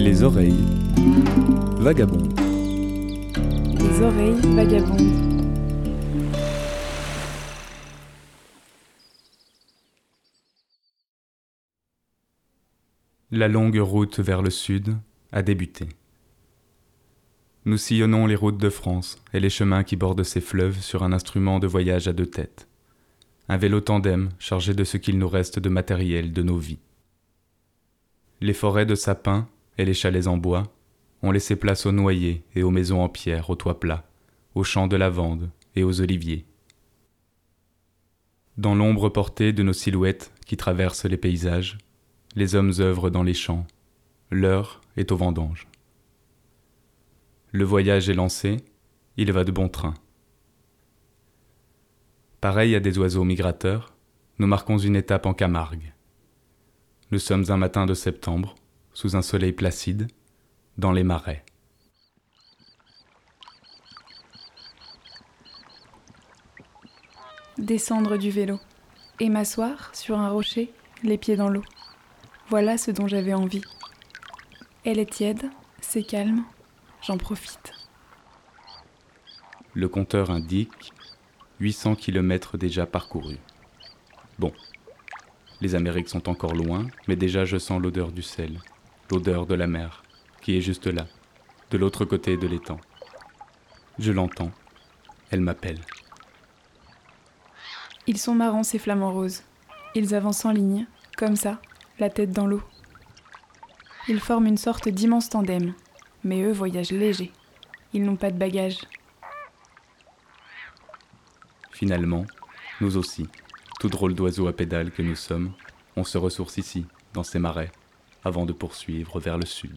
Les oreilles vagabondes. Les oreilles vagabondes. La longue route vers le sud a débuté. Nous sillonnons les routes de France et les chemins qui bordent ces fleuves sur un instrument de voyage à deux têtes. Un vélo tandem chargé de ce qu'il nous reste de matériel de nos vies. Les forêts de sapins et les chalets en bois ont laissé place aux noyers et aux maisons en pierre aux toits plats, aux champs de lavande et aux oliviers. Dans l'ombre portée de nos silhouettes qui traversent les paysages, les hommes œuvrent dans les champs. L'heure est aux vendanges. Le voyage est lancé, il va de bon train. Pareil à des oiseaux migrateurs, nous marquons une étape en Camargue. Nous sommes un matin de septembre, sous un soleil placide, dans les marais. Descendre du vélo et m'asseoir sur un rocher, les pieds dans l'eau. Voilà ce dont j'avais envie. Elle est tiède, c'est calme, j'en profite. Le compteur indique 800 km déjà parcourus. Bon, les Amériques sont encore loin, mais déjà je sens l'odeur du sel, l'odeur de la mer, qui est juste là, de l'autre côté de l'étang. Je l'entends, elle m'appelle. Ils sont marrants ces flamants roses. Ils avancent en ligne, comme ça, la tête dans l'eau. Ils forment une sorte d'immense tandem, mais eux voyagent légers. Ils n'ont pas de bagages. Finalement, nous aussi, tout drôle d'oiseau à pédales que nous sommes, on se ressource ici, dans ces marais, avant de poursuivre vers le sud.